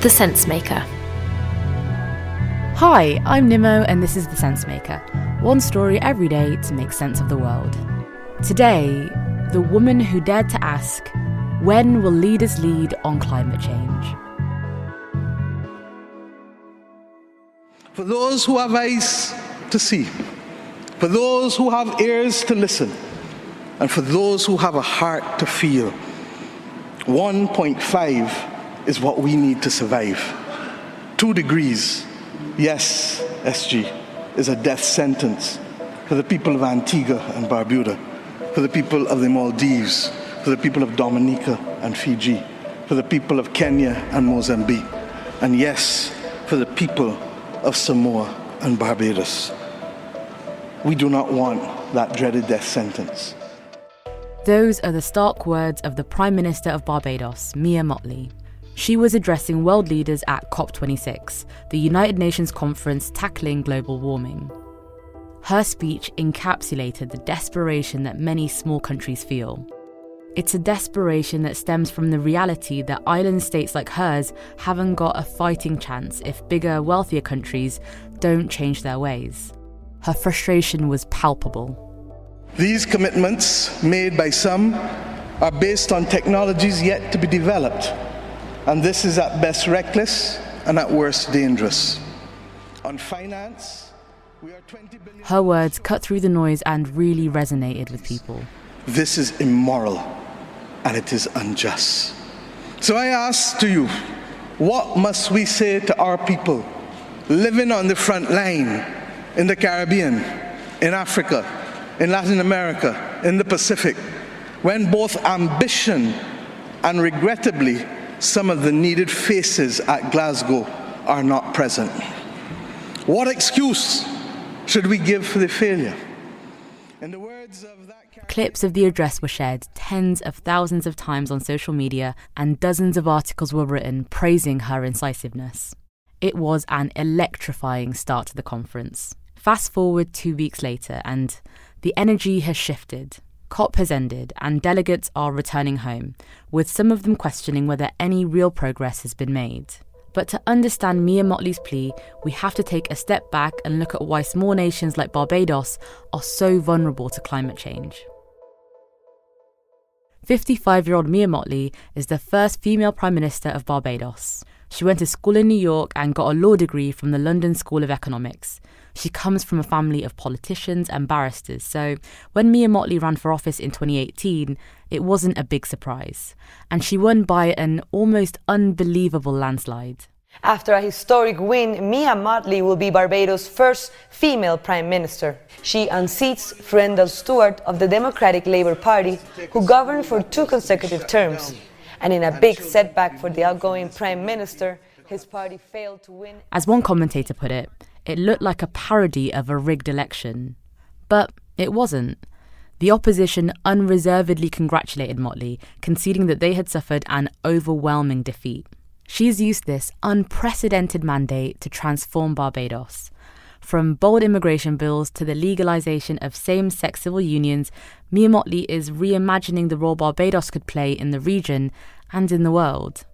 The Sensemaker. Hi, I'm Nimo, and this is The Sensemaker. One story every day to make sense of the world. Today, the woman who dared to ask, When will leaders lead on climate change? For those who have eyes to see, for those who have ears to listen, and for those who have a heart to feel, 1.5 is what we need to survive. Two degrees, yes, SG, is a death sentence for the people of Antigua and Barbuda, for the people of the Maldives, for the people of Dominica and Fiji, for the people of Kenya and Mozambique, and yes, for the people of Samoa and Barbados. We do not want that dreaded death sentence. Those are the stark words of the Prime Minister of Barbados, Mia Mottley. She was addressing world leaders at COP26, the United Nations conference tackling global warming. Her speech encapsulated the desperation that many small countries feel. It's a desperation that stems from the reality that island states like hers haven't got a fighting chance if bigger, wealthier countries don't change their ways. Her frustration was palpable. These commitments, made by some, are based on technologies yet to be developed, and this is at best reckless and at worst dangerous. On finance, we are 20 billion. Her words cut through the noise and really resonated with people. This is immoral and it is unjust. So I ask to you, what must we say to our people living on the front line in the Caribbean, in Africa, in Latin America, in the Pacific, when both ambition and regrettably some of the needed faces at Glasgow are not present? What excuse should we give for the failure? In the words of that Clips of the address were shared tens of thousands of times on social media, and dozens of articles were written praising her incisiveness. It was an electrifying start to the conference. Fast forward two weeks later, and the energy has shifted. COP has ended, and delegates are returning home, with some of them questioning whether any real progress has been made. But to understand Mia Mottley's plea, we have to take a step back and look at why small nations like Barbados are so vulnerable to climate change. 55 year old Mia Mottley is the first female Prime Minister of Barbados. She went to school in New York and got a law degree from the London School of Economics. She comes from a family of politicians and barristers, so when Mia Mottley ran for office in 2018, it wasn't a big surprise. And she won by an almost unbelievable landslide. After a historic win, Mia Mottley will be Barbados' first female prime minister. She unseats Freundel Stuart of the Democratic Labour Party, who governed for two consecutive terms. And in a big setback for the outgoing prime minister, his party failed to win. As one commentator put it, it looked like a parody of a rigged election. But it wasn't. The opposition unreservedly congratulated Mottley, conceding that they had suffered an overwhelming defeat. She's used this unprecedented mandate to transform Barbados. From bold immigration bills to the legalization of same sex civil unions, Mia Mottley is reimagining the role Barbados could play in the region and in the world.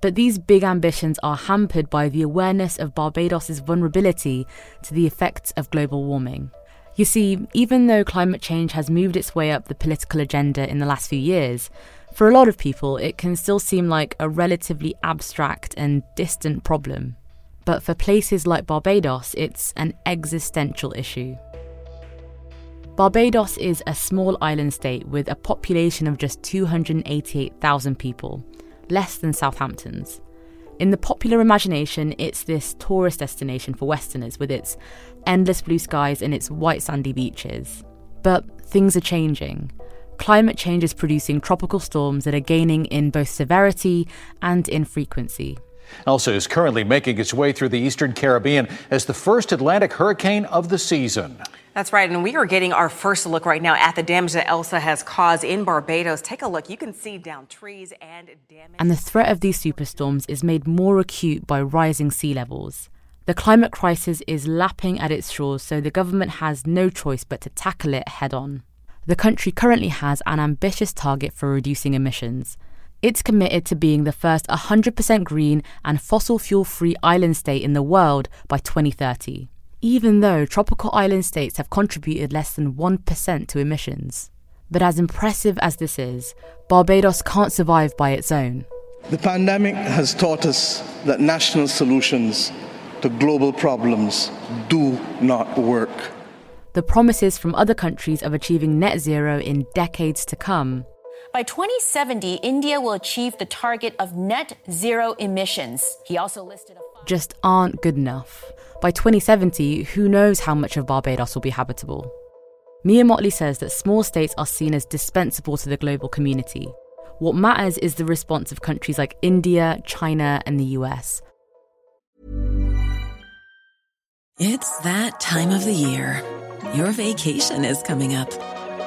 But these big ambitions are hampered by the awareness of Barbados's vulnerability to the effects of global warming. You see, even though climate change has moved its way up the political agenda in the last few years, for a lot of people it can still seem like a relatively abstract and distant problem. But for places like Barbados, it's an existential issue. Barbados is a small island state with a population of just 288,000 people, less than Southampton's. In the popular imagination, it's this tourist destination for Westerners with its endless blue skies and its white sandy beaches. But things are changing. Climate change is producing tropical storms that are gaining in both severity and in frequency. Elsa is currently making its way through the eastern Caribbean as the first Atlantic hurricane of the season. That's right, and we are getting our first look right now at the damage that Elsa has caused in Barbados. Take a look. You can see down trees and damage. And the threat of these superstorms is made more acute by rising sea levels. The climate crisis is lapping at its shores, so the government has no choice but to tackle it head on. The country currently has an ambitious target for reducing emissions. It's committed to being the first 100% green and fossil fuel free island state in the world by 2030, even though tropical island states have contributed less than 1% to emissions. But as impressive as this is, Barbados can't survive by its own. The pandemic has taught us that national solutions to global problems do not work. The promises from other countries of achieving net zero in decades to come. By 2070, India will achieve the target of net zero emissions. He also listed a just aren't good enough. By 2070, who knows how much of Barbados will be habitable? Mia Mottley says that small states are seen as dispensable to the global community. What matters is the response of countries like India, China, and the US. It's that time of the year. Your vacation is coming up.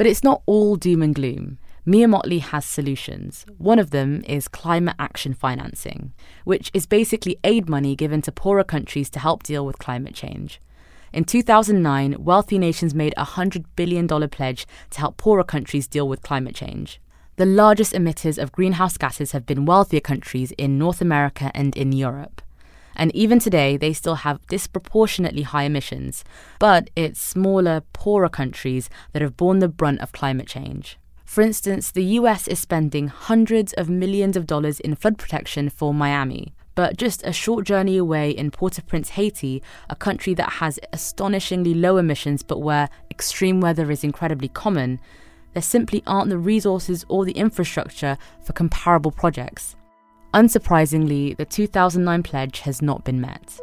But it's not all doom and gloom. Mia Mottley has solutions. One of them is climate action financing, which is basically aid money given to poorer countries to help deal with climate change. In 2009, wealthy nations made a $100 billion pledge to help poorer countries deal with climate change. The largest emitters of greenhouse gases have been wealthier countries in North America and in Europe. And even today, they still have disproportionately high emissions, but it's smaller, poorer countries that have borne the brunt of climate change. For instance, the US is spending hundreds of millions of dollars in flood protection for Miami, but just a short journey away in Port au Prince, Haiti, a country that has astonishingly low emissions but where extreme weather is incredibly common, there simply aren't the resources or the infrastructure for comparable projects. Unsurprisingly, the 2009 pledge has not been met.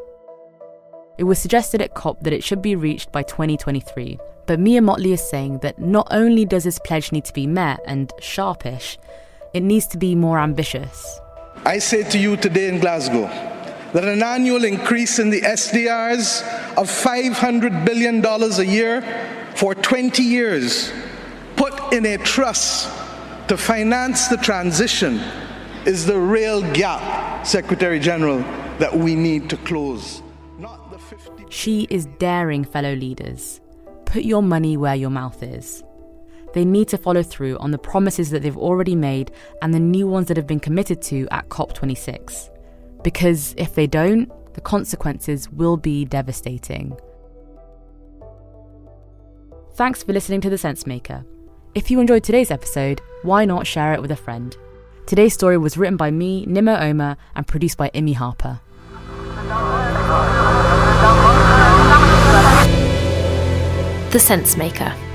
It was suggested at COP that it should be reached by 2023, but Mia Mottley is saying that not only does this pledge need to be met and sharpish, it needs to be more ambitious. I say to you today in Glasgow that an annual increase in the SDRs of $500 billion a year for 20 years, put in a trust to finance the transition, is the real gap, Secretary General, that we need to close. She is daring fellow leaders. Put your money where your mouth is. They need to follow through on the promises that they've already made and the new ones that have been committed to at COP26. Because if they don't, the consequences will be devastating. Thanks for listening to The Sensemaker. If you enjoyed today's episode, why not share it with a friend? Today's story was written by me, Nimo Omer, and produced by Imi Harper. The Sensemaker